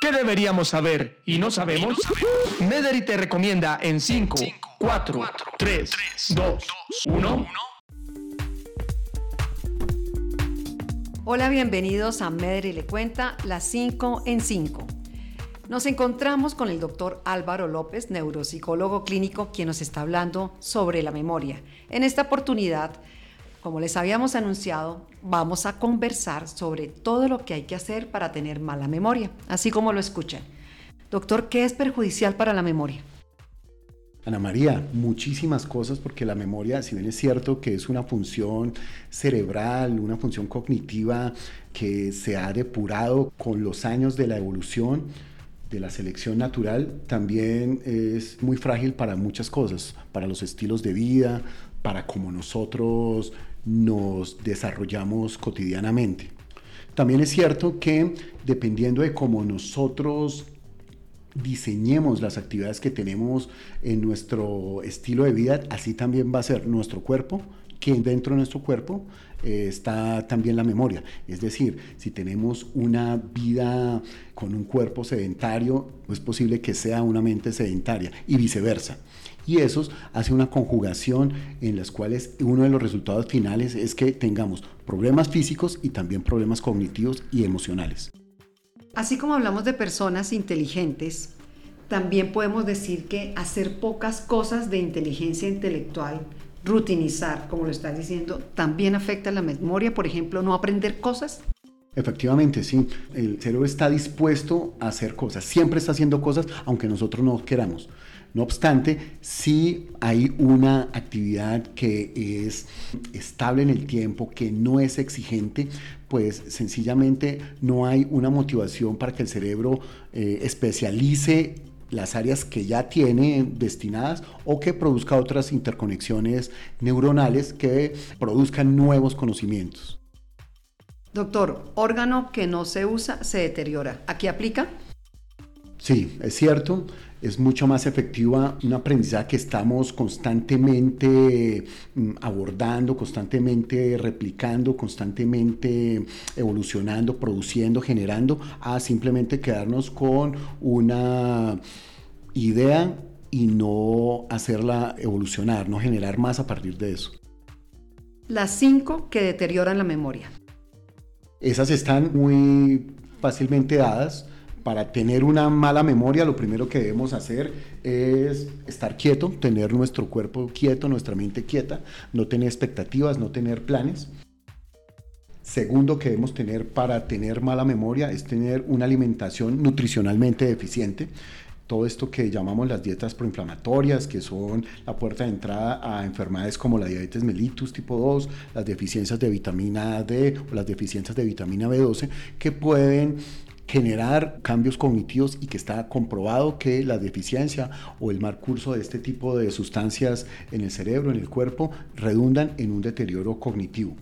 ¿Qué deberíamos saber y no sabemos? Mederi te recomienda en 5, 4, 3, 2, 1. Hola, bienvenidos a Mederi le cuenta las 5 en 5. Nos encontramos con el doctor Álvaro López, neuropsicólogo clínico, quien nos está hablando sobre la memoria. En esta oportunidad, como les habíamos anunciado, vamos a conversar sobre todo lo que hay que hacer para tener mala memoria, así como lo escuchan. Doctor, ¿qué es perjudicial para la memoria? Ana María, muchísimas cosas porque la memoria, si bien es cierto que es una función cerebral, una función cognitiva que se ha depurado con los años de la evolución, de la selección natural, también es muy frágil para muchas cosas, para los estilos de vida, para cómo nosotros nos desarrollamos cotidianamente. También es cierto que dependiendo de cómo nosotros diseñemos las actividades que tenemos en nuestro estilo de vida, así también va a ser nuestro cuerpo, que dentro de nuestro cuerpo eh, está también la memoria. Es decir, si tenemos una vida con un cuerpo sedentario, es posible que sea una mente sedentaria y viceversa y eso hace una conjugación en las cuales uno de los resultados finales es que tengamos problemas físicos y también problemas cognitivos y emocionales. Así como hablamos de personas inteligentes, también podemos decir que hacer pocas cosas de inteligencia intelectual, rutinizar, como lo estás diciendo, también afecta la memoria, por ejemplo, no aprender cosas. Efectivamente, sí. El cerebro está dispuesto a hacer cosas, siempre está haciendo cosas, aunque nosotros no queramos. No obstante, si hay una actividad que es estable en el tiempo, que no es exigente, pues sencillamente no hay una motivación para que el cerebro eh, especialice las áreas que ya tiene destinadas o que produzca otras interconexiones neuronales que produzcan nuevos conocimientos. Doctor, órgano que no se usa se deteriora. ¿Aquí aplica? Sí, es cierto es mucho más efectiva un aprendizaje que estamos constantemente mm, abordando, constantemente replicando, constantemente evolucionando, produciendo, generando, a simplemente quedarnos con una idea y no hacerla evolucionar, no generar más a partir de eso. Las cinco que deterioran la memoria. Esas están muy fácilmente dadas para tener una mala memoria, lo primero que debemos hacer es estar quieto, tener nuestro cuerpo quieto, nuestra mente quieta, no tener expectativas, no tener planes. Segundo que debemos tener para tener mala memoria es tener una alimentación nutricionalmente deficiente. Todo esto que llamamos las dietas proinflamatorias, que son la puerta de entrada a enfermedades como la diabetes mellitus tipo 2, las deficiencias de vitamina D o las deficiencias de vitamina B12, que pueden generar cambios cognitivos y que está comprobado que la deficiencia o el mal curso de este tipo de sustancias en el cerebro, en el cuerpo, redundan en un deterioro cognitivo.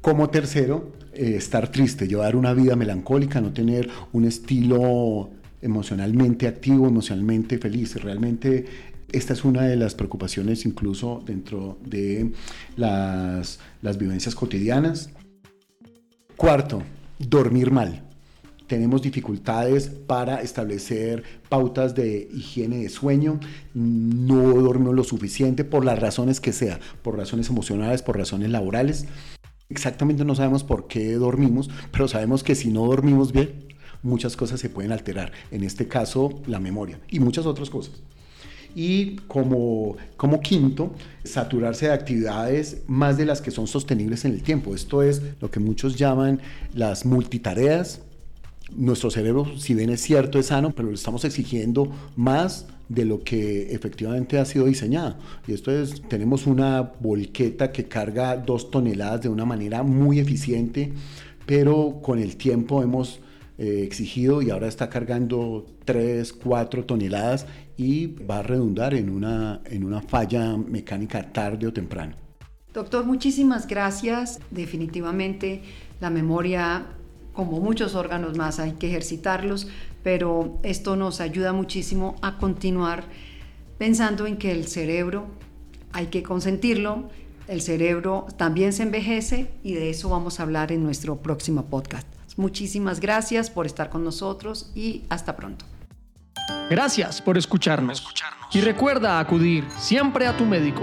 Como tercero, eh, estar triste, llevar una vida melancólica, no tener un estilo emocionalmente activo, emocionalmente feliz. Realmente esta es una de las preocupaciones incluso dentro de las, las vivencias cotidianas. Cuarto, dormir mal tenemos dificultades para establecer pautas de higiene de sueño, no dormimos lo suficiente por las razones que sea, por razones emocionales, por razones laborales. Exactamente no sabemos por qué dormimos, pero sabemos que si no dormimos bien, muchas cosas se pueden alterar. En este caso, la memoria y muchas otras cosas. Y como, como quinto, saturarse de actividades más de las que son sostenibles en el tiempo. Esto es lo que muchos llaman las multitareas, nuestro cerebro, si bien es cierto, es sano, pero le estamos exigiendo más de lo que efectivamente ha sido diseñado. Y esto es, tenemos una volqueta que carga dos toneladas de una manera muy eficiente, pero con el tiempo hemos eh, exigido y ahora está cargando 3, 4 toneladas y va a redundar en una, en una falla mecánica tarde o temprano. Doctor, muchísimas gracias. Definitivamente la memoria como muchos órganos más, hay que ejercitarlos, pero esto nos ayuda muchísimo a continuar pensando en que el cerebro hay que consentirlo, el cerebro también se envejece y de eso vamos a hablar en nuestro próximo podcast. Muchísimas gracias por estar con nosotros y hasta pronto. Gracias por escucharnos. Y recuerda acudir siempre a tu médico.